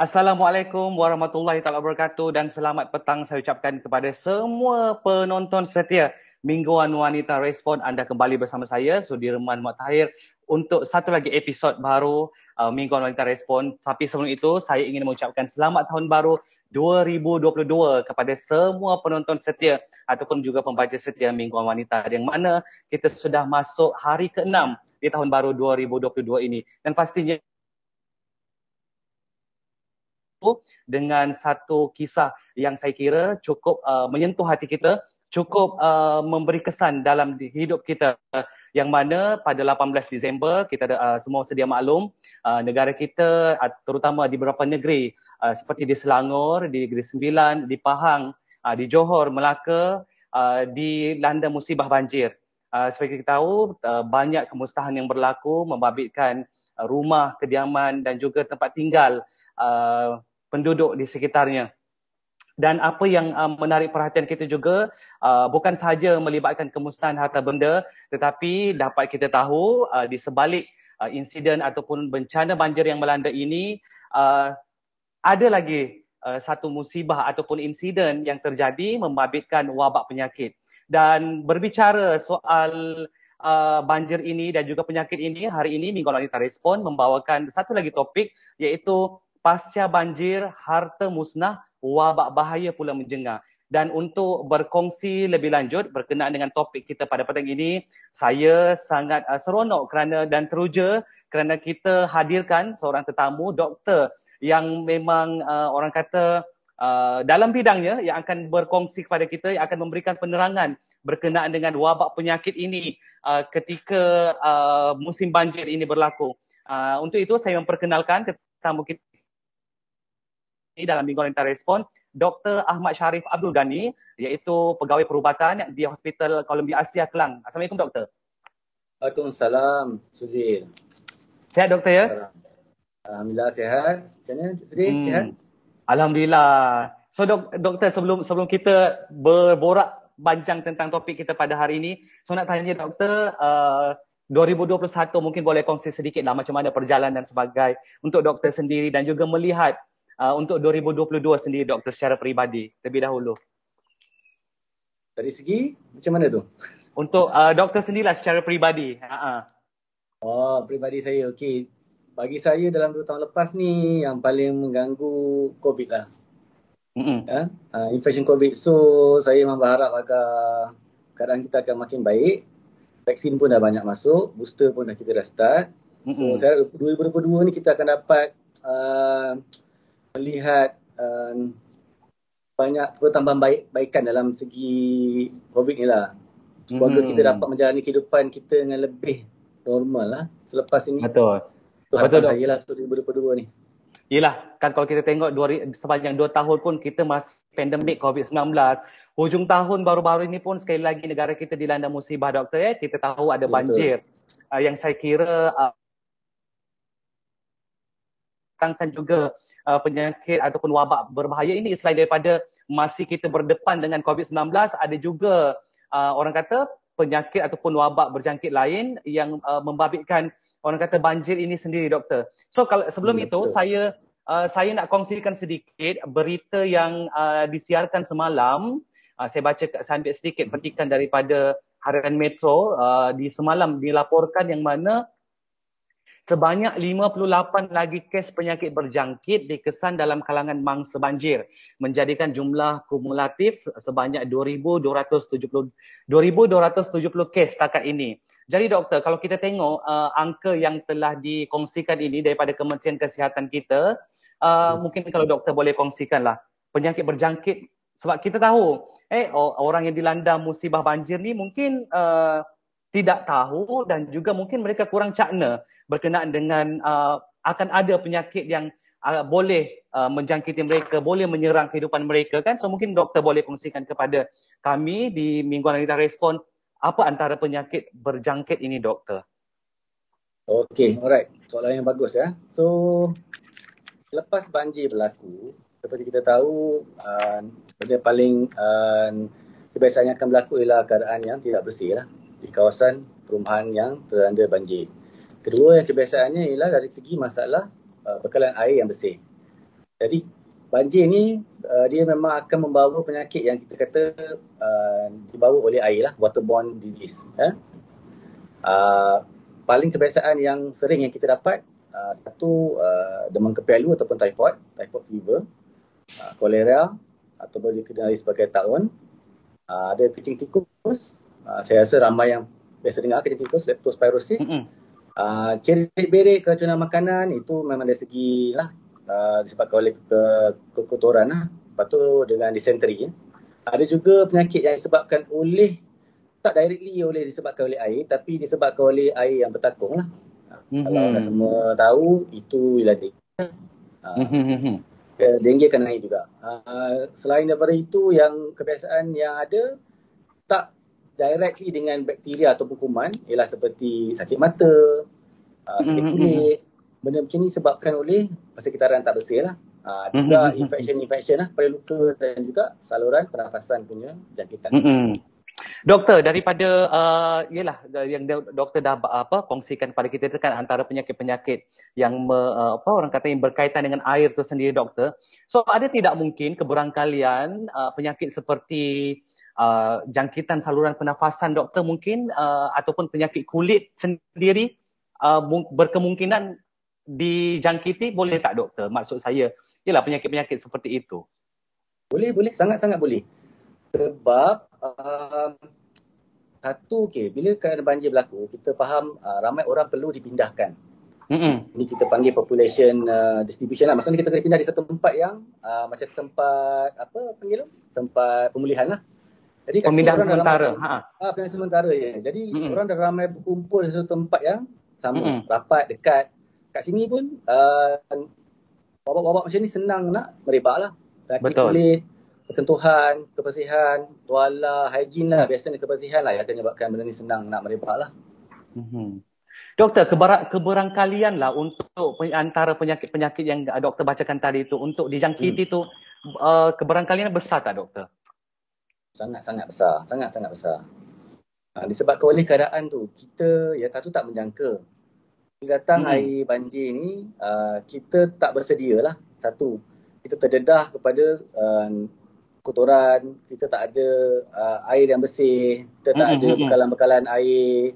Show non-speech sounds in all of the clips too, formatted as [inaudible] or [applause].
Assalamualaikum warahmatullahi taala wabarakatuh dan selamat petang saya ucapkan kepada semua penonton setia Mingguan Wanita Respon anda kembali bersama saya Sudirman Muathahir untuk satu lagi episod baru uh, Mingguan Wanita Respon. Tapi sebelum itu saya ingin mengucapkan selamat tahun baru 2022 kepada semua penonton setia ataupun juga pembaca setia Mingguan Wanita yang mana kita sudah masuk hari ke-6 di tahun baru 2022 ini dan pastinya dengan satu kisah yang saya kira cukup uh, menyentuh hati kita, cukup uh, memberi kesan dalam hidup kita yang mana pada 18 Disember kita uh, semua sedia maklum uh, negara kita uh, terutama di beberapa negeri uh, seperti di Selangor, di Negeri Sembilan, di Pahang, uh, di Johor, Melaka uh, dilanda musibah banjir. Uh, seperti kita tahu uh, banyak kemusnahan yang berlaku membabitkan uh, rumah, kediaman dan juga tempat tinggal uh, penduduk di sekitarnya. Dan apa yang uh, menarik perhatian kita juga uh, bukan sahaja melibatkan kemusnahan harta benda tetapi dapat kita tahu uh, di sebalik uh, insiden ataupun bencana banjir yang melanda ini uh, ada lagi uh, satu musibah ataupun insiden yang terjadi membabitkan wabak penyakit. Dan berbicara soal uh, banjir ini dan juga penyakit ini hari ini Minggu Wanita Respon membawakan satu lagi topik iaitu pasca banjir, harta musnah, wabak bahaya pula menjengah. Dan untuk berkongsi lebih lanjut berkenaan dengan topik kita pada petang ini, saya sangat uh, seronok kerana dan teruja kerana kita hadirkan seorang tetamu, doktor yang memang uh, orang kata uh, dalam bidangnya yang akan berkongsi kepada kita, yang akan memberikan penerangan berkenaan dengan wabak penyakit ini uh, ketika uh, musim banjir ini berlaku. Uh, untuk itu saya memperkenalkan tetamu kita dalam Minggu Wanita Respon, Dr. Ahmad Sharif Abdul Ghani iaitu pegawai perubatan di Hospital Columbia Asia Kelang. Assalamualaikum doktor. Waalaikumsalam Suzil. Sehat doktor ya? Alhamdulillah sehat. Macam mana Suzil? Hmm. Sehat? Alhamdulillah. So dok, doktor sebelum sebelum kita berborak panjang tentang topik kita pada hari ini, so nak tanya doktor uh, 2021 mungkin boleh kongsi sedikit lah macam mana perjalanan sebagai untuk doktor sendiri dan juga melihat uh, untuk 2022 sendiri doktor secara peribadi terlebih dahulu? Dari segi macam mana tu? Untuk uh, doktor sendirilah secara peribadi. Uh-huh. Oh, peribadi saya. Okey. Bagi saya dalam 2 tahun lepas ni yang paling mengganggu COVID lah. Mm-hmm. Uh, uh, infection COVID. So, saya memang berharap agar keadaan kita akan makin baik. Vaksin pun dah banyak masuk. Booster pun dah kita dah start. Mm-hmm. So, saya 2022 ni kita akan dapat uh, melihat uh, banyak pertambahan baik baikan dalam segi COVID ni lah. Semoga hmm. kita dapat menjalani kehidupan kita dengan lebih normal lah selepas ini. Betul. Itu Betul saya lah untuk 2022 ni. Yelah, kan kalau kita tengok dua, sepanjang dua tahun pun kita masih pandemik COVID-19. Hujung tahun baru-baru ini pun sekali lagi negara kita dilanda musibah doktor ya. Kita tahu ada banjir. Uh, yang saya kira uh, datangkan juga uh, penyakit ataupun wabak berbahaya ini selain daripada masih kita berdepan dengan COVID-19 ada juga uh, orang kata penyakit ataupun wabak berjangkit lain yang uh, membabitkan orang kata banjir ini sendiri doktor. So kalau sebelum ya, itu betul. saya uh, saya nak kongsikan sedikit berita yang uh, disiarkan semalam. Uh, saya baca saya ambil sedikit petikan daripada Harian Metro uh, di semalam dilaporkan yang mana sebanyak 58 lagi kes penyakit berjangkit dikesan dalam kalangan mangsa banjir menjadikan jumlah kumulatif sebanyak 2270 2270 kes setakat ini. Jadi doktor kalau kita tengok uh, angka yang telah dikongsikan ini daripada Kementerian Kesihatan kita uh, hmm. mungkin kalau doktor boleh kongsikanlah penyakit berjangkit sebab kita tahu eh orang yang dilanda musibah banjir ni mungkin uh, tidak tahu dan juga mungkin mereka kurang cakna berkenaan dengan uh, akan ada penyakit yang uh, boleh uh, menjangkiti mereka, boleh menyerang kehidupan mereka kan. So mungkin doktor boleh kongsikan kepada kami di Mingguan Wanita Respon apa antara penyakit berjangkit ini doktor? Okay, alright. Soalan yang bagus ya. So lepas banjir berlaku, seperti kita tahu, uh, benda paling uh, kebiasaan yang akan berlaku ialah keadaan yang tidak bersih lah kawasan perumahan yang teranda banjir. Kedua yang kebiasaannya ialah dari segi masalah uh, bekalan air yang bersih. Jadi banjir ni uh, dia memang akan membawa penyakit yang kita kata uh, dibawa oleh air lah, waterborne disease. Eh? Uh, paling kebiasaan yang sering yang kita dapat uh, satu uh, demam kepelu ataupun typhoid, typhoid fever, uh, kolera ataupun dikenali sebagai taun, uh, ada kecing tikus. Uh, saya rasa ramai yang biasa dengar tikus, leptospirosis. Mm-hmm. Uh, cerit-berit keracunan makanan itu memang dari segi lah uh, disebabkan oleh ke, kekotoran lah. Lepas tu dengan dysentery. Ya. Ada juga penyakit yang disebabkan oleh tak directly oleh disebabkan oleh air tapi disebabkan oleh air yang bertakung lah. Mm-hmm. Kalau dah semua tahu itu ialah dengue. Uh, mm-hmm. Dengue akan naik juga. Uh, selain daripada itu yang kebiasaan yang ada tak directly dengan bakteria ataupun kuman ialah seperti sakit mata, uh, sakit mm-hmm. kulit. Mm-hmm. Benda macam ni disebabkan oleh persekitaran tak bersih lah. Uh, juga mm-hmm. infection-infection lah pada luka dan juga saluran pernafasan punya jangkitan. Mm-hmm. Doktor daripada uh, yalah yang doktor dah apa kongsikan pada kita itu kan antara penyakit-penyakit yang me, uh, apa orang kata yang berkaitan dengan air tu sendiri doktor. So ada tidak mungkin keberangkalian uh, penyakit seperti uh, jangkitan saluran pernafasan doktor mungkin uh, ataupun penyakit kulit sendiri uh, berkemungkinan dijangkiti boleh tak doktor? Maksud saya ialah penyakit-penyakit seperti itu. Boleh boleh sangat-sangat boleh. Sebab uh, satu okay, bila kerana banjir berlaku, kita faham uh, ramai orang perlu dipindahkan. Mm-hmm. Ini kita panggil population uh, distribution lah. Maksudnya kita kena pindah di satu tempat yang uh, macam tempat apa panggil Tempat pemulihan lah. Jadi pemindahan sementara. Ha. Ah, pemindahan sementara ya. Jadi mm-hmm. orang dah ramai berkumpul di satu tempat yang sama, mm-hmm. rapat, dekat. Kat sini pun uh, babak-babak macam ni senang nak merebak lah. Betul. Kulit, kesentuhan, kebersihan, tuala, hygiene lah. Biasanya kebersihan lah yang akan menyebabkan benda ni senang nak merebak lah. Mm-hmm. Doktor, keber- keberangkalian lah untuk antara penyakit-penyakit yang doktor bacakan tadi itu untuk dijangkiti hmm. tu uh, keberangkalian besar tak doktor? Sangat-sangat besar, sangat-sangat besar. Ha, disebabkan oleh keadaan tu, kita ya satu tak menjangka. Bila datang hmm. air banjir ni, uh, kita tak bersedia lah. Satu, kita terdedah kepada uh, kotoran, kita tak ada uh, air yang bersih, kita tak ada bekalan-bekalan air.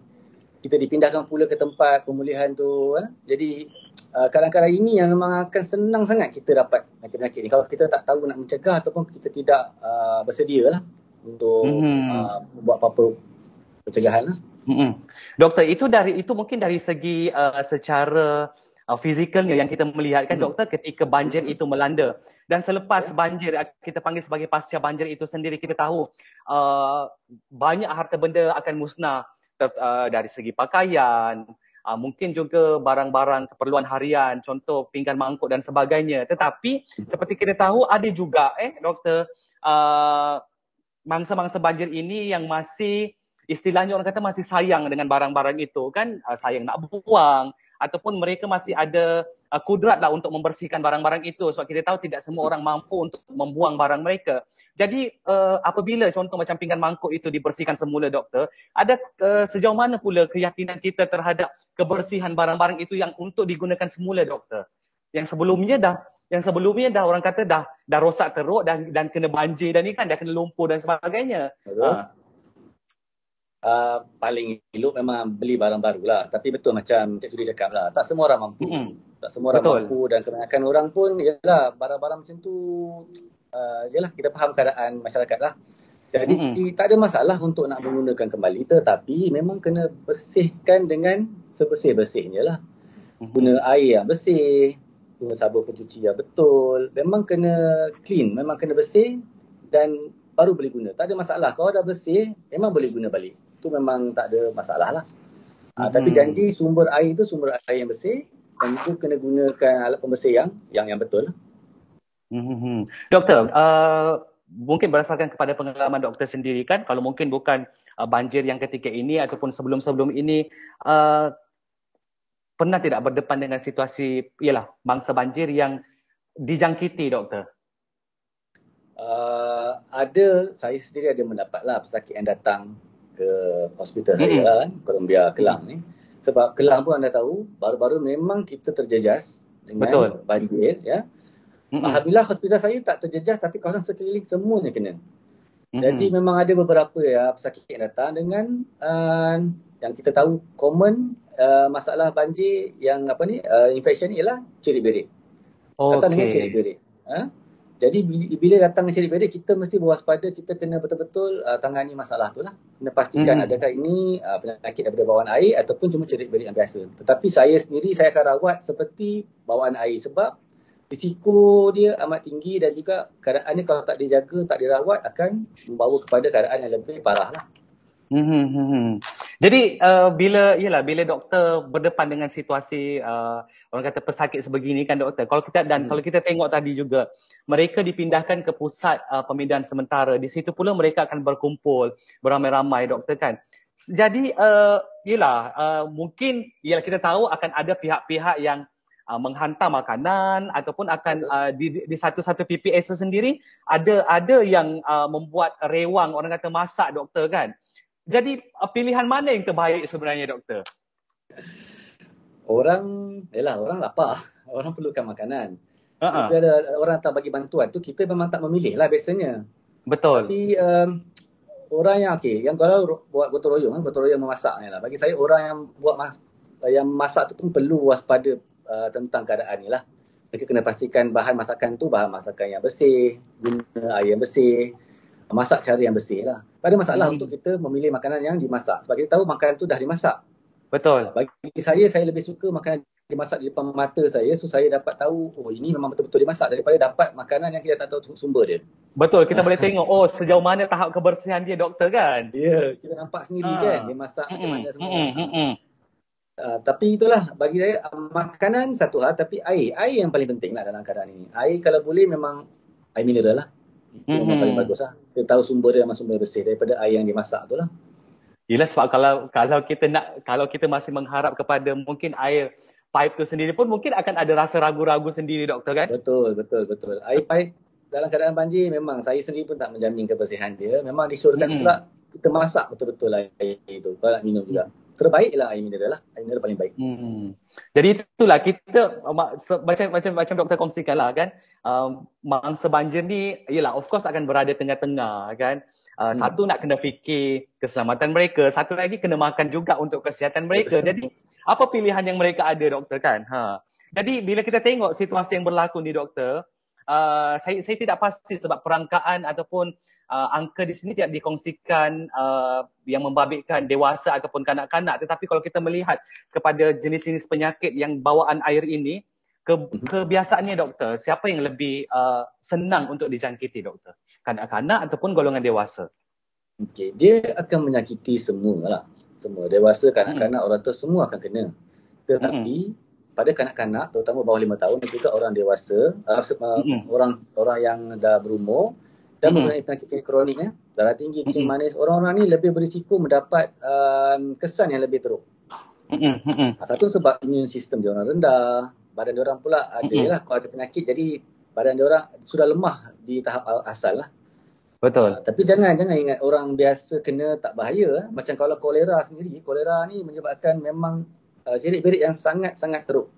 Kita dipindahkan pula ke tempat pemulihan tu. Eh. Jadi uh, kadang-kadang ini yang memang akan senang sangat kita dapat penyakit-penyakit ni. Kalau kita tak tahu nak mencegah ataupun kita tidak uh, bersedia lah untuk mm-hmm. uh, buat apa-apa pencegahan lah. Mm-hmm. Doktor, itu dari itu mungkin dari segi uh, secara uh, fizikalnya yang kita melihat kan hmm. doktor ketika banjir itu melanda dan selepas ya. banjir kita panggil sebagai pasca banjir itu sendiri kita tahu uh, banyak harta benda akan musnah ter- uh, dari segi pakaian uh, mungkin juga barang-barang keperluan harian contoh pinggan mangkuk dan sebagainya tetapi hmm. seperti kita tahu ada juga eh doktor uh, mangsa-mangsa banjir ini yang masih istilahnya orang kata masih sayang dengan barang-barang itu kan uh, sayang nak buang ataupun mereka masih ada uh, kudrat lah untuk membersihkan barang-barang itu sebab kita tahu tidak semua orang mampu untuk membuang barang mereka. Jadi uh, apabila contoh macam pinggan mangkuk itu dibersihkan semula doktor, ada uh, sejauh mana pula keyakinan kita terhadap kebersihan barang-barang itu yang untuk digunakan semula doktor? Yang sebelumnya dah yang sebelumnya dah orang kata dah dah rosak teruk dan dan kena banjir dan ni kan dah kena lumpur dan sebagainya. Betul. Ha uh, paling elok memang beli barang baru lah. Tapi betul macam Cik Sudi cakap lah. Tak semua orang mampu. Mm-hmm. Tak semua orang betul. mampu dan kebanyakan orang pun yalah barang-barang macam tu uh, yalah kita faham keadaan masyarakat lah. Jadi mm-hmm. tak ada masalah untuk nak menggunakan kembali tetapi memang kena bersihkan dengan sebersih-bersihnya lah. Mm-hmm. Guna air yang bersih, guna sabun pencuci yang betul. Memang kena clean, memang kena bersih dan baru boleh guna. Tak ada masalah. Kalau dah bersih, memang boleh guna balik tu memang tak ada masalah lah. Uh, hmm. Tapi janji sumber air tu sumber air yang bersih dan itu kena gunakan alat pembersih yang yang, yang betul. Hmm. Doktor, uh, mungkin berdasarkan kepada pengalaman doktor sendiri kan, kalau mungkin bukan uh, banjir yang ketika ini ataupun sebelum-sebelum ini, uh, pernah tidak berdepan dengan situasi ialah bangsa banjir yang dijangkiti doktor? Uh, ada, saya sendiri ada mendapatlah pesakit yang datang ke hospital mm-hmm. saya kan, Columbia Kelang ni. Sebab Kelang pun anda tahu, baru-baru memang kita terjejas dengan Betul. banjir ya. Mm-hmm. Alhamdulillah hospital saya tak terjejas tapi kawasan sekeliling semuanya kena. Mm-hmm. Jadi memang ada beberapa ya pesakit yang datang dengan uh, yang kita tahu common uh, masalah banjir yang apa ni uh, infection ni ialah cerit berik. Oh, datang okay. dengan cerit berik. Ha? Jadi bila datang cerit berik kita mesti berwaspada kita kena betul-betul uh, tangani masalah tu lah. Kena pastikan mm-hmm. adakah ini uh, penyakit daripada bawaan air ataupun cuma cerit berik yang biasa. Tetapi saya sendiri saya akan rawat seperti bawaan air sebab risiko dia amat tinggi dan juga keadaannya kalau tak dijaga, tak dirawat akan membawa kepada keadaan yang lebih parah lah. Hmm, hmm, hmm. Jadi uh, bila yalah bila doktor berdepan dengan situasi uh, orang kata pesakit sebegini kan doktor. Kalau kita dan hmm. kalau kita tengok tadi juga mereka dipindahkan ke pusat uh, pemindahan sementara. Di situ pula mereka akan berkumpul beramai-ramai doktor kan. Jadi uh, yalah uh, mungkin yalah kita tahu akan ada pihak-pihak yang uh, menghantar makanan ataupun akan uh, di, di satu-satu PPS itu sendiri ada ada yang uh, membuat rewang orang kata masak doktor kan. Jadi uh, pilihan mana yang terbaik sebenarnya doktor? Orang, yalah orang lapar, orang perlukan makanan. Uh-huh. Bila ada orang tak bagi bantuan tu kita memang tak memilih lah biasanya. Betul. Tapi um, orang yang okey, yang kalau buat gotong royong, gotong royong memasak ni lah. Bagi saya orang yang buat mas- yang masak tu pun perlu waspada uh, tentang keadaan ni lah. Mereka kena pastikan bahan masakan tu bahan masakan yang bersih, guna air yang bersih, masak cara yang bersih lah. Tak ada masalah hmm. untuk kita memilih makanan yang dimasak. Sebab kita tahu makanan tu dah dimasak. Betul. Bagi saya, saya lebih suka makanan dimasak di depan mata saya. So saya dapat tahu, oh ini memang betul-betul dimasak daripada dapat makanan yang kita tak tahu sumber dia. Betul, kita boleh tengok, oh sejauh mana tahap kebersihan dia doktor kan? Ya, yeah, kita nampak sendiri ha. kan dia masak macam mana semua. Mm-mm. Uh, tapi itulah bagi saya uh, makanan satu hal tapi air air yang paling penting lah dalam keadaan ini air kalau boleh memang air mineral lah itu mm-hmm. memang paling bagus lah kita tahu sumber dia memang sumber bersih daripada air yang dimasak tu lah Yelah sebab kalau kalau kita nak kalau kita masih mengharap kepada mungkin air pipe tu sendiri pun mungkin akan ada rasa ragu-ragu sendiri doktor kan? Betul betul betul. Air pipe dalam keadaan banjir memang saya sendiri pun tak menjamin kebersihan dia. Memang disyorkan mm-hmm. pula kita masak betul-betul air itu kalau nak minum juga terbaiklah air mineral lah. Air mineral paling baik. Hmm. Jadi itulah kita macam macam macam doktor kongsikan lah kan. Um, mangsa banjir ni ialah of course akan berada tengah-tengah kan. Uh, hmm. Satu nak kena fikir keselamatan mereka, satu lagi kena makan juga untuk kesihatan mereka. Jadi apa pilihan yang mereka ada doktor kan? Ha. Jadi bila kita tengok situasi yang berlaku ni doktor, uh, saya saya tidak pasti sebab perangkaan ataupun uh, angka di sini tidak dikongsikan uh, yang membabitkan dewasa ataupun kanak-kanak tetapi kalau kita melihat kepada jenis-jenis penyakit yang bawaan air ini ke, mhm. kebiasaannya doktor siapa yang lebih uh, senang untuk dijangkiti doktor kanak-kanak ataupun golongan dewasa okey dia akan menyakiti semua lah semua dewasa kanak-kanak hmm. orang tu semua akan kena tetapi hmm. pada kanak-kanak terutama bawah lima tahun dan juga orang dewasa uh, hmm. orang orang yang dah berumur dan hmm. mengenai penyakit kronik ya, darah tinggi, kencing manis, orang-orang ni lebih berisiko mendapat um, kesan yang lebih teruk. Hmm. Satu sebab imun sistem dia orang rendah, badan dia orang pula ada hmm. lah kalau ada penyakit jadi badan dia orang sudah lemah di tahap asal lah. Betul. Uh, tapi jangan jangan ingat orang biasa kena tak bahaya. Macam kalau kolera sendiri, kolera ni menyebabkan memang uh, jerit-berit yang sangat-sangat teruk.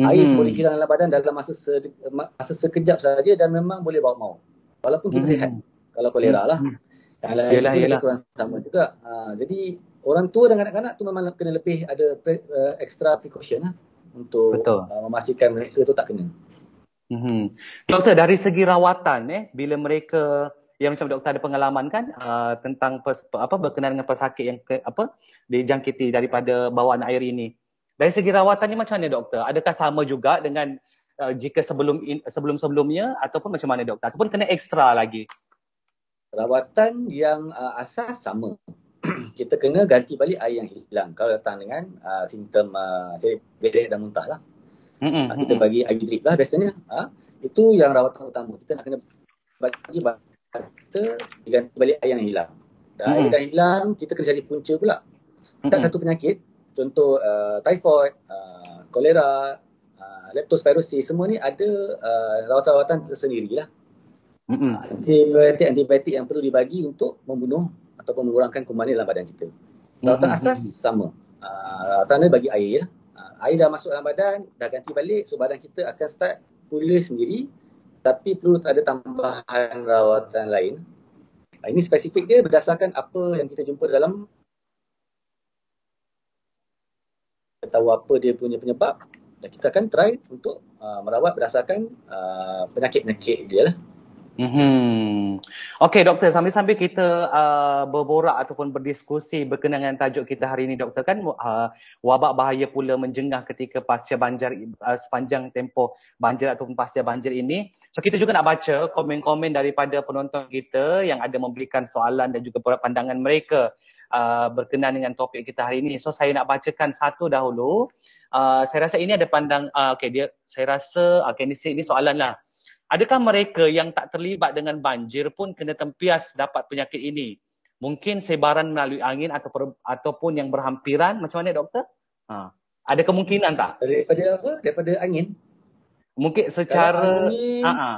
Hmm. Air boleh hilang dalam badan dalam masa, se- masa sekejap saja dan memang boleh bawa maut. Walaupun kita hmm. sihat. Kalau kolera lah. Hmm. Kalau yelah, yelah. kurang sama juga. Ha, jadi orang tua dan kanak-kanak tu memang kena lebih ada pre, uh, extra precaution lah. Untuk Uh, memastikan mereka tu tak kena. Hmm. Doktor dari segi rawatan eh bila mereka yang macam doktor ada pengalaman kan uh, tentang pes, apa berkenaan dengan pesakit yang ke, apa dijangkiti daripada bawaan air ini. Dari segi rawatannya macam mana doktor? Adakah sama juga dengan uh, jika sebelum in, sebelum sebelumnya ataupun macam mana doktor? Ataupun kena ekstra lagi? Rawatan yang uh, asas sama. [clears throat] Kita kena ganti balik air yang hilang. Kalau datang dengan uh, simptom uh, bedek dan muntah lah. Mm-hmm. uh, kita bagi air drip lah biasanya. Uh, itu yang rawatan utama. Kita nak kena bagi kita ganti balik air yang hilang. Dan mm-hmm. air dah hilang kita kena cari punca pula. Tak satu penyakit. Contoh uh, typhoid uh, kolera leptospirosis semua ni ada uh, rawatan-rawatan tersendiri lah. Mm-hmm. Antibiotik-antibiotik yang perlu dibagi untuk membunuh ataupun mengurangkan kuman dalam badan kita. Rawatan mm-hmm. asas sama. Uh, rawatan ni bagi air lah. Uh, air dah masuk dalam badan, dah ganti balik, so badan kita akan start pulih sendiri tapi perlu ada tambahan rawatan lain. Ini spesifik dia berdasarkan apa yang kita jumpa dalam tahu apa dia punya penyebab dan kita akan try untuk uh, merawat berdasarkan uh, penyakit-penyakit dia lah. Hmm. Okey doktor, sambil-sambil kita uh, berborak ataupun berdiskusi berkenaan dengan tajuk kita hari ini doktor kan uh, wabak bahaya pula menjengah ketika pasca banjir uh, sepanjang tempoh banjir ataupun pasca banjir ini. So kita juga nak baca komen-komen daripada penonton kita yang ada memberikan soalan dan juga pandangan mereka uh, berkenaan dengan topik kita hari ini. So saya nak bacakan satu dahulu. Uh, saya rasa ini ada pandang uh, okey dia saya rasa okey ini ini soalan lah. Adakah mereka yang tak terlibat dengan banjir pun kena tempias dapat penyakit ini? Mungkin sebaran melalui angin atau ataupun yang berhampiran. Macam mana doktor? Ha. Ada kemungkinan tak? Daripada apa? Daripada angin? Mungkin secara... Angin... Ha -ha.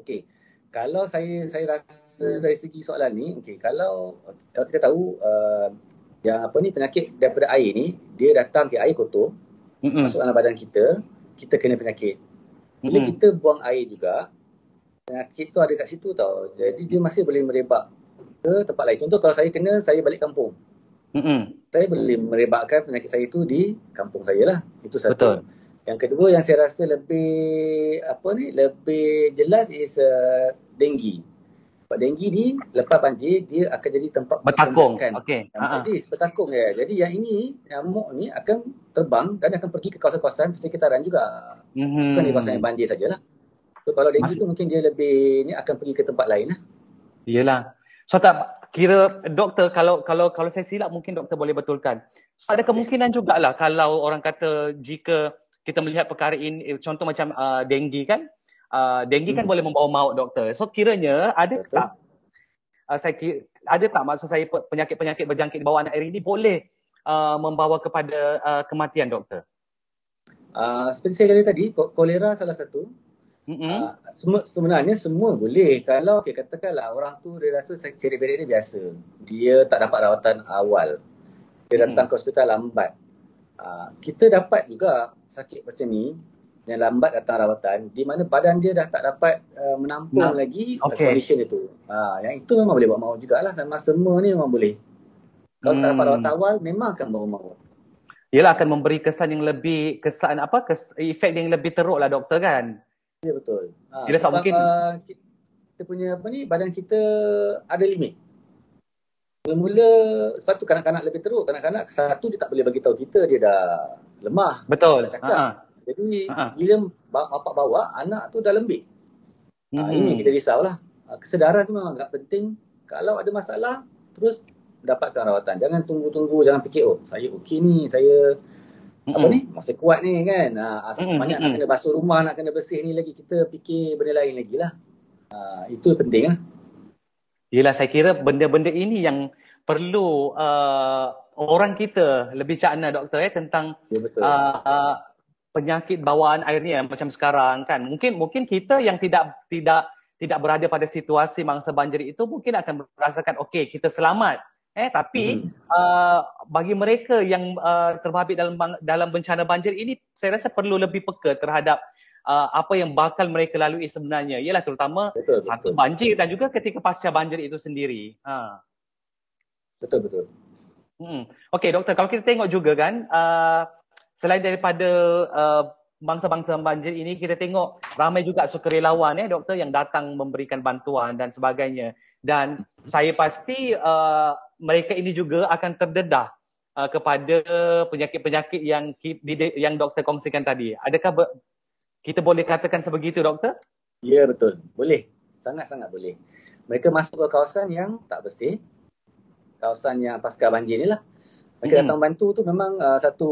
Okey. Kalau saya saya rasa dari segi soalan ni, okey, kalau kalau kita tahu uh, yang apa ni penyakit daripada air ni, dia datang ke air kotor, mm-hmm. masuk dalam badan kita, kita kena penyakit. Bila hmm. kita buang air juga, penyakit tu ada kat situ tau. Jadi dia masih boleh merebak ke tempat lain. Contoh kalau saya kena, saya balik kampung. Hmm. Saya boleh merebakkan penyakit saya itu di kampung saya lah. Itu satu. Betul. Yang kedua yang saya rasa lebih apa ni lebih jelas is uh, denggi. Sebab denggi ni lepas banjir dia akan jadi tempat bertakung. Okey. Jadi bertakung ya. Jadi yang ini nyamuk ni akan terbang dan akan pergi ke kawasan-kawasan persekitaran juga. Mm-hmm. Bukan di kawasan yang banjir sajalah. So kalau denggi Mas- tu mungkin dia lebih ni akan pergi ke tempat lain lah. Iyalah. So tak kira doktor kalau kalau kalau saya silap mungkin doktor boleh betulkan. So ada kemungkinan jugalah kalau orang kata jika kita melihat perkara ini contoh macam uh, denggi kan uh, denggi kan hmm. boleh membawa maut doktor. So kiranya ada Betul. tak uh, saya kira, ada tak maksud saya penyakit-penyakit berjangkit di bawah air ini boleh uh, membawa kepada uh, kematian doktor? Uh, seperti saya kata tadi, kolera salah satu. Mm-hmm. Uh, sebenarnya semua boleh. Kalau okay, katakanlah orang tu dia rasa cerit berik dia biasa. Dia tak dapat rawatan awal. Dia datang mm-hmm. ke hospital lambat. Uh, kita dapat juga sakit macam ni yang lambat datang rawatan di mana badan dia dah tak dapat uh, menampung nah, lagi okay. condition itu. Ha, yang itu memang boleh buat maut jugalah. Memang semua ni memang boleh. Kalau hmm. tak dapat hmm. rawatan awal memang akan bawa maut. Ialah akan memberi kesan yang lebih kesan apa kes, efek yang lebih teruk lah doktor kan? Ya betul. Ha, sebab, mungkin uh, kita punya apa ni badan kita ada limit. Mula-mula sebab tu kanak-kanak lebih teruk. Kanak-kanak satu dia tak boleh bagi tahu kita dia dah lemah. Betul. Cakap. Ha-ha. Jadi uh-huh. bila bapak bawa anak tu dah lembik. Hmm. Ha, ini kita risaulah. Ha, kesedaran tu memang agak penting. Kalau ada masalah terus dapatkan rawatan. Jangan tunggu-tunggu, jangan fikir oh saya okey ni, saya hmm. apa ni masih kuat ni kan. Ha, hmm. banyak nak kena basuh rumah, nak kena bersih ni lagi kita fikir benda lain lagi lah. Ha, itu penting lah. Yelah saya kira benda-benda ini yang perlu uh, orang kita lebih cakna doktor eh tentang ya, betul. Uh, uh, penyakit bawaan air ni macam sekarang kan. Mungkin mungkin kita yang tidak tidak tidak berada pada situasi mangsa banjir itu mungkin akan merasakan okey kita selamat. Eh tapi hmm. uh, bagi mereka yang uh, terbabit dalam dalam bencana banjir ini saya rasa perlu lebih peka terhadap uh, apa yang bakal mereka lalui sebenarnya. Ialah terutama betul, satu betul. banjir dan juga ketika pasca banjir itu sendiri. Ha. Betul betul. Hmm. Okey doktor kalau kita tengok juga kan uh, selain daripada uh, bangsa-bangsa banjir ini kita tengok ramai juga sukarelawan ya doktor yang datang memberikan bantuan dan sebagainya. Dan saya pasti uh, mereka ini juga akan terdedah uh, kepada penyakit-penyakit yang yang doktor kongsikan tadi. Adakah ber, kita boleh katakan sebegitu doktor? Ya betul. Boleh. Sangat-sangat boleh. Mereka masuk ke kawasan yang tak bersih. Kawasan yang pasca banjir ni lah mereka mm-hmm. datang bantu tu memang uh, satu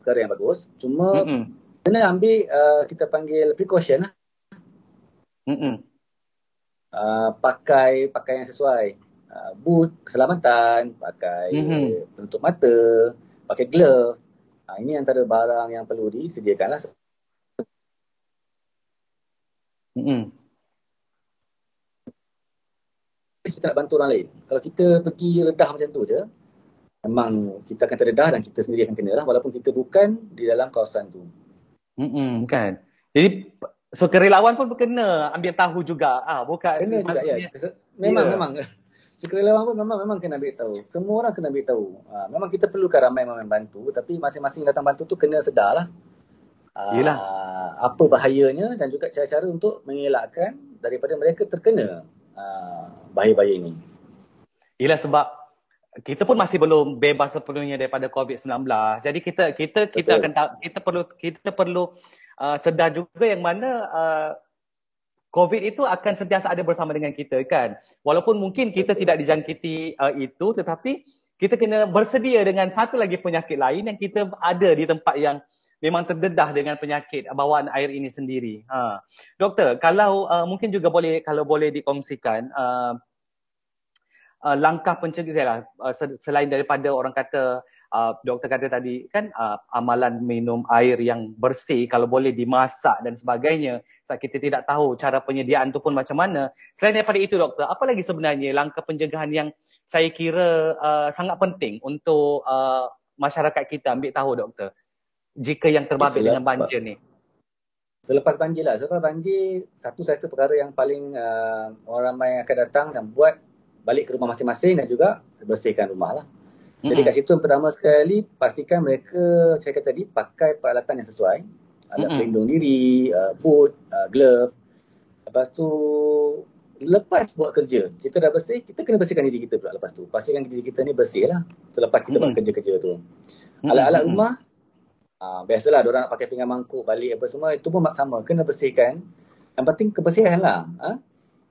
perkara yang bagus. Cuma mm-hmm. kena ambil uh, kita panggil precaution lah. Mm-hmm. Uh, pakai pakai yang sesuai. Uh, boot keselamatan, pakai mm-hmm. penutup mata, pakai glove. Uh, ini antara barang yang perlu disediakan lah. Mm-hmm. Kita nak bantu orang lain. Kalau kita pergi redah macam tu je, memang kita akan terdedah dan kita sendiri akan kena lah walaupun kita bukan di dalam kawasan tu. Hmm kan. Jadi sukarelawan pun kena ambil tahu juga. Ah, bukan kena juga ya. Memang yeah. memang. [laughs] Sukarelawan pun memang memang kena ambil tahu. Semua orang kena ambil tahu. Ha, memang kita perlukan ramai yang bantu tapi masing-masing datang bantu tu kena sedarlah. Yalah. Uh, apa bahayanya dan juga cara-cara untuk mengelakkan daripada mereka terkena uh, bahaya-bahaya ini. Yalah sebab kita pun masih belum bebas sepenuhnya daripada COVID-19. Jadi kita kita kita Betul. akan kita perlu kita perlu uh, sedar juga yang mana uh, COVID itu akan sentiasa ada bersama dengan kita kan. Walaupun mungkin kita Betul. tidak dijangkiti uh, itu tetapi kita kena bersedia dengan satu lagi penyakit lain yang kita ada di tempat yang memang terdedah dengan penyakit bawaan air ini sendiri. Ha. Doktor, kalau uh, mungkin juga boleh kalau boleh dikongsikan uh, uh, langkah pencegahan uh, selain daripada orang kata uh, doktor kata tadi kan uh, amalan minum air yang bersih kalau boleh dimasak dan sebagainya sebab kita tidak tahu cara penyediaan tu pun macam mana. Selain daripada itu doktor, apa lagi sebenarnya langkah pencegahan yang saya kira uh, sangat penting untuk uh, masyarakat kita ambil tahu doktor? jika yang terbabit dengan banjir ni? Selepas banjir lah. Selepas banjir, satu satu perkara yang paling uh, orang ramai akan datang dan buat balik ke rumah masing-masing dan juga bersihkan rumah lah. Mm-hmm. Jadi kat situ yang pertama sekali, pastikan mereka, saya kata tadi, pakai peralatan yang sesuai. Ada mm-hmm. pelindung diri, uh, boot, uh, glove. Lepas tu, lepas buat kerja, kita dah bersih, kita kena bersihkan diri kita pula lepas tu. Pastikan diri kita ni bersih lah selepas kita mm-hmm. buat kerja-kerja tu. Alat-alat rumah, Uh, biasalah orang nak pakai pinggan mangkuk balik apa semua itu pun sama kena bersihkan. Yang penting kebersihan lah. Ha?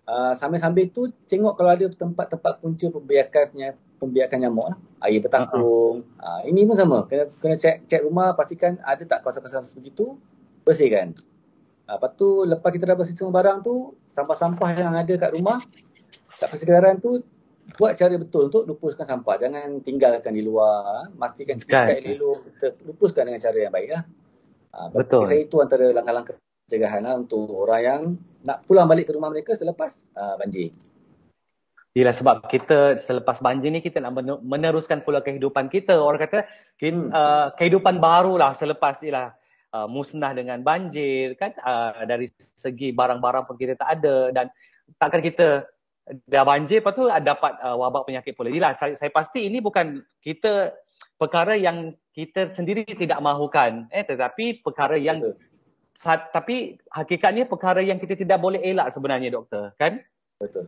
Uh, sambil-sambil tu tengok kalau ada tempat-tempat punca pembiakannya pembiakan nyamuk lah. Air bertakung. Uh-huh. Uh, ini pun sama. Kena kena cek cek rumah pastikan ada tak kawasan-kawasan sebegitu bersihkan. Uh, lepas tu lepas kita dah bersih semua barang tu sampah-sampah yang ada kat rumah kat persekitaran tu buat cara betul untuk lupuskan sampah. Jangan tinggalkan di luar. Pastikan kita kan. elok. Kita lupuskan dengan cara yang baik. Lah. Betul. Saya itu antara langkah-langkah pencegahan lah untuk orang yang nak pulang balik ke rumah mereka selepas uh, banjir. Yalah sebab kita selepas banjir ni kita nak meneruskan pula kehidupan kita. Orang kata kita, uh, kehidupan barulah selepas ialah uh, musnah dengan banjir kan uh, dari segi barang-barang pun kita tak ada dan takkan kita dah banjir lepas tu dapat uh, wabak penyakit pula. Jadi saya, saya pasti ini bukan kita perkara yang kita sendiri tidak mahukan eh tetapi perkara yang tapi hakikatnya perkara yang kita tidak boleh elak sebenarnya doktor kan? Betul.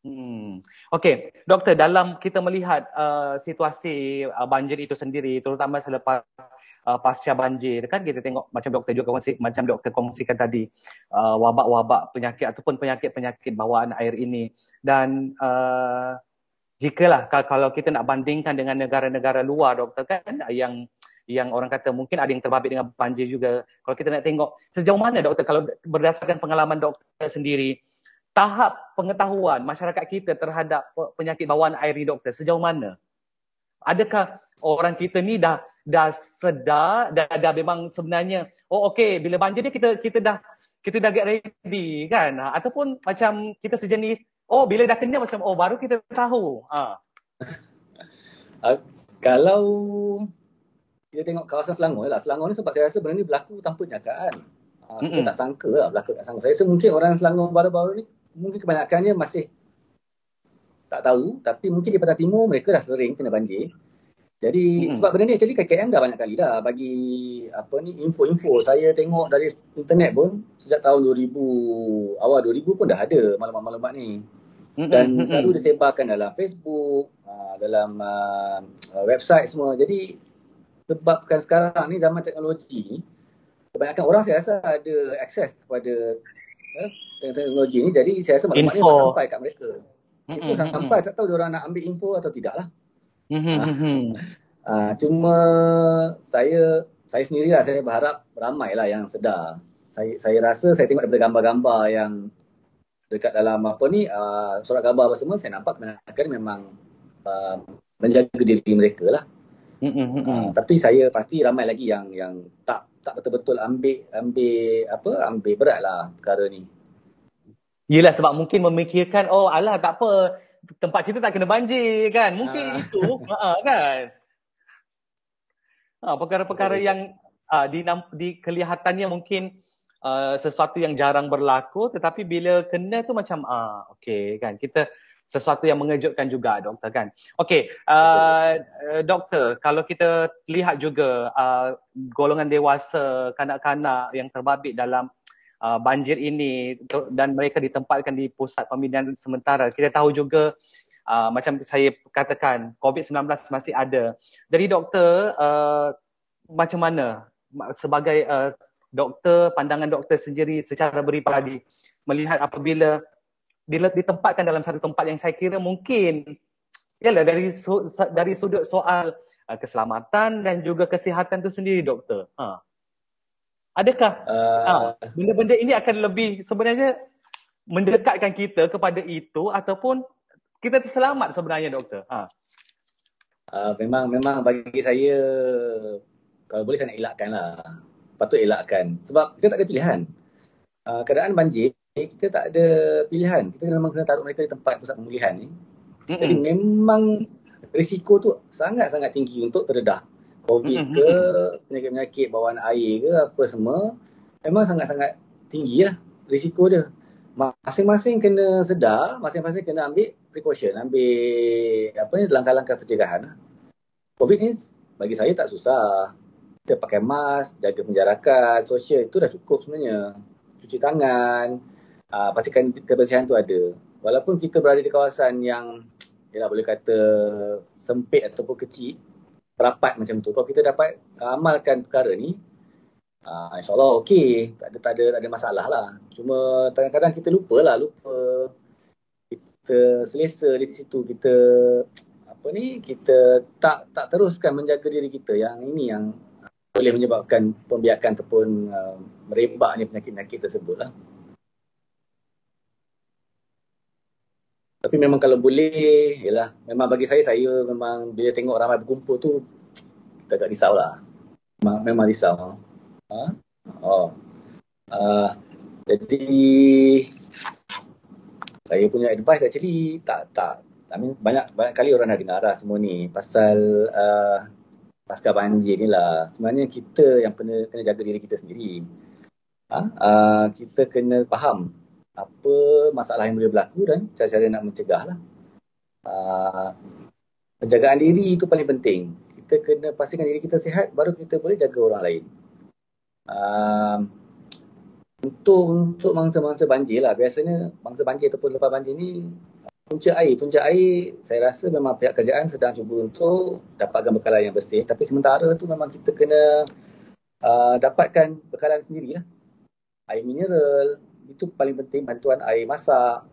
Hmm. Okey, doktor dalam kita melihat uh, situasi uh, banjir itu sendiri terutama selepas uh, pasca banjir kan kita tengok macam doktor juga kongsi, macam doktor kongsikan tadi uh, wabak-wabak penyakit ataupun penyakit-penyakit bawaan air ini dan uh, jikalah kalau kita nak bandingkan dengan negara-negara luar doktor kan yang yang orang kata mungkin ada yang terbabit dengan banjir juga. Kalau kita nak tengok sejauh mana doktor kalau berdasarkan pengalaman doktor sendiri tahap pengetahuan masyarakat kita terhadap penyakit bawaan air ni doktor sejauh mana? Adakah orang kita ni dah dah sedar dah, dah memang sebenarnya oh okey bila banjir ni kita kita dah kita dah get ready kan? Ha, ataupun macam kita sejenis oh bila dah kena macam oh baru kita tahu. Ha. uh, [laughs] kalau kita tengok kawasan Selangor lah Selangor ni sebab saya rasa benda ni berlaku tanpa nyakaan uh, kita tak sangka lah berlaku tak sangka saya rasa mungkin orang Selangor baru-baru ni mungkin kebanyakannya masih tak tahu tapi mungkin di Pantai Timur mereka dah sering kena banjir jadi hmm. sebab benda ni actually KKM dah banyak kali dah bagi apa ni info-info saya tengok dari internet pun sejak tahun 2000 awal 2000 pun dah ada maklumat-maklumat ni. Dan hmm. selalu disebarkan dalam Facebook, ah, dalam uh, website semua. Jadi sebabkan sekarang ni zaman teknologi kebanyakan orang saya rasa ada akses kepada eh, teknologi ni jadi saya rasa maklumat ni sampai kat mereka. Info sampai tak tahu dia orang nak ambil info atau tidak lah. Mm-hmm. Uh, cuma saya saya sendirilah saya berharap ramailah yang sedar. Saya saya rasa saya tengok daripada gambar-gambar yang dekat dalam apa ni uh, surat gambar apa semua saya nampak kebanyakan memang uh, menjaga diri mereka lah. Mm-hmm. Uh, tapi saya pasti ramai lagi yang yang tak tak betul-betul ambil ambil apa ambil berat lah perkara ni. Yelah sebab mungkin memikirkan oh alah tak apa tempat kita tak kena banjir kan. Mungkin ha. itu ha, [laughs] kan. Ha, perkara-perkara yang ha, di, di kelihatannya mungkin uh, sesuatu yang jarang berlaku tetapi bila kena tu macam ah uh, okey kan kita sesuatu yang mengejutkan juga doktor kan. Okey, uh, doktor kalau kita lihat juga uh, golongan dewasa kanak-kanak yang terbabit dalam uh, banjir ini dan mereka ditempatkan di pusat pembinaan sementara. Kita tahu juga uh, macam saya katakan COVID-19 masih ada. Jadi doktor uh, macam mana sebagai uh, doktor pandangan doktor sendiri secara beribadi melihat apabila bila ditempatkan dalam satu tempat yang saya kira mungkin ialah dari dari sudut soal uh, keselamatan dan juga kesihatan tu sendiri doktor. Ha. Adakah uh, ha, benda-benda ini akan lebih sebenarnya mendekatkan kita kepada itu ataupun kita selamat sebenarnya doktor? Ha. Uh, memang memang bagi saya kalau boleh saya nak elakkanlah. Patut elakkan sebab kita tak ada pilihan. Uh, keadaan banjir eh, kita tak ada pilihan. Kita memang kena taruh mereka di tempat pusat pemulihan ni. Mm-hmm. Jadi memang risiko tu sangat-sangat tinggi untuk terdedah. Covid ke, penyakit-penyakit bawaan air ke, apa semua. Memang sangat-sangat tinggi lah risiko dia. Masing-masing kena sedar, masing-masing kena ambil precaution, ambil apa ni langkah-langkah pencegahan. Lah. Covid ni bagi saya tak susah. Kita pakai mask, jaga penjarakan, sosial itu dah cukup sebenarnya. Cuci tangan, uh, pastikan kebersihan tu ada. Walaupun kita berada di kawasan yang yalah boleh kata sempit ataupun kecil, rapat macam tu. Kalau kita dapat amalkan perkara ni, uh, insyaAllah okey. Tak ada, tak, ada, tak ada masalah lah. Cuma kadang-kadang kita lupa lah. Lupa kita selesa di situ. Kita apa ni kita tak tak teruskan menjaga diri kita yang ini yang boleh menyebabkan pembiakan ataupun uh, merebaknya penyakit-penyakit tersebut lah. Tapi memang kalau boleh, yalah, memang bagi saya, saya memang bila tengok ramai berkumpul tu, kita agak risau lah. Memang, memang risau. Ha? Oh. Uh, jadi, saya punya advice actually tak, tak, I mean, banyak banyak kali orang dah dengar lah semua ni pasal uh, pasca banjir ni lah. Sebenarnya kita yang kena, kena jaga diri kita sendiri. Ha? Uh, kita kena faham apa masalah yang boleh berlaku dan cara-cara nak mencegah lah. Uh, penjagaan diri itu paling penting. Kita kena pastikan diri kita sihat baru kita boleh jaga orang lain. Uh, untuk untuk mangsa-mangsa banjir lah. Biasanya mangsa banjir ataupun lepas banjir ni punca air. Punca air saya rasa memang pihak kerajaan sedang cuba untuk dapatkan bekalan yang bersih. Tapi sementara tu memang kita kena uh, dapatkan bekalan sendirilah. Air mineral, itu paling penting bantuan air masak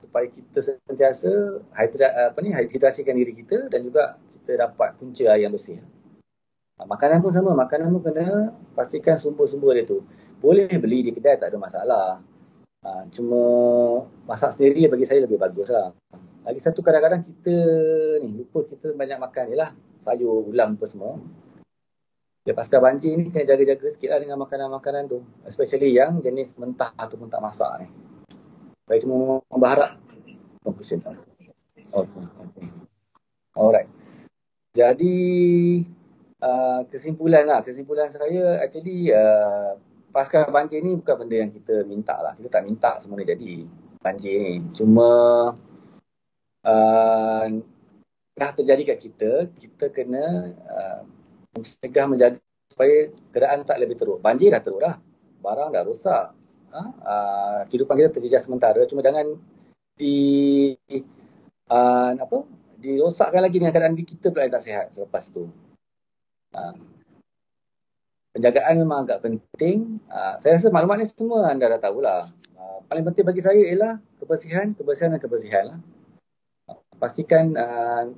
supaya kita sentiasa hidrat apa ni hidrasikan diri kita dan juga kita dapat punca air yang bersih. Ha, makanan pun sama, makanan pun kena pastikan sumber-sumber dia tu. Boleh beli di kedai tak ada masalah. Ha, cuma masak sendiri bagi saya lebih bagus lah. Lagi satu kadang-kadang kita ni lupa kita banyak makan je lah. Sayur, ulam apa semua. Ya, pasca banjir ni kena jaga-jaga sikit lah dengan makanan-makanan tu. Especially yang jenis mentah ataupun tak masak ni. Saya cuma berharap conclusion. Okay. Alright. Jadi uh, kesimpulan lah. Kesimpulan saya actually uh, pasca banjir ni bukan benda yang kita minta lah. Kita tak minta semua jadi banjir ni. Cuma uh, dah terjadi kat kita, kita kena uh, mencegah menjaga supaya keadaan tak lebih teruk. Banjir dah teruk dah. Barang dah rosak. Ha? Uh, kehidupan kita terjejas sementara. Cuma jangan di uh, apa dirosakkan lagi dengan keadaan kita pula yang tak sihat selepas tu. Uh, penjagaan memang agak penting. Uh, saya rasa maklumat ni semua anda dah tahulah. Uh, paling penting bagi saya ialah kebersihan, kebersihan dan kebersihan lah. Uh, pastikan uh,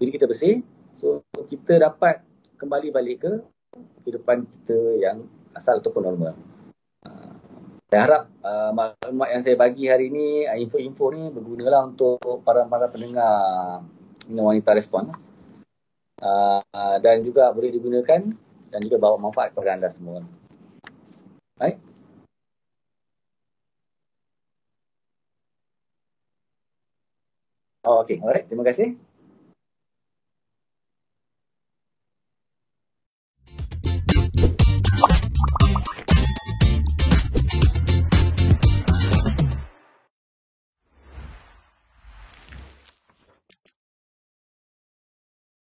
diri kita bersih. So kita dapat kembali balik ke kehidupan kita yang asal ataupun normal. Uh, saya harap uh, maklumat yang saya bagi hari ini, uh, info-info ni bergunalah untuk para-para pendengar dengan wanita respon. Uh, uh, dan juga boleh digunakan dan juga bawa manfaat kepada anda semua. Baik. Oh, okay. Alright. Terima kasih.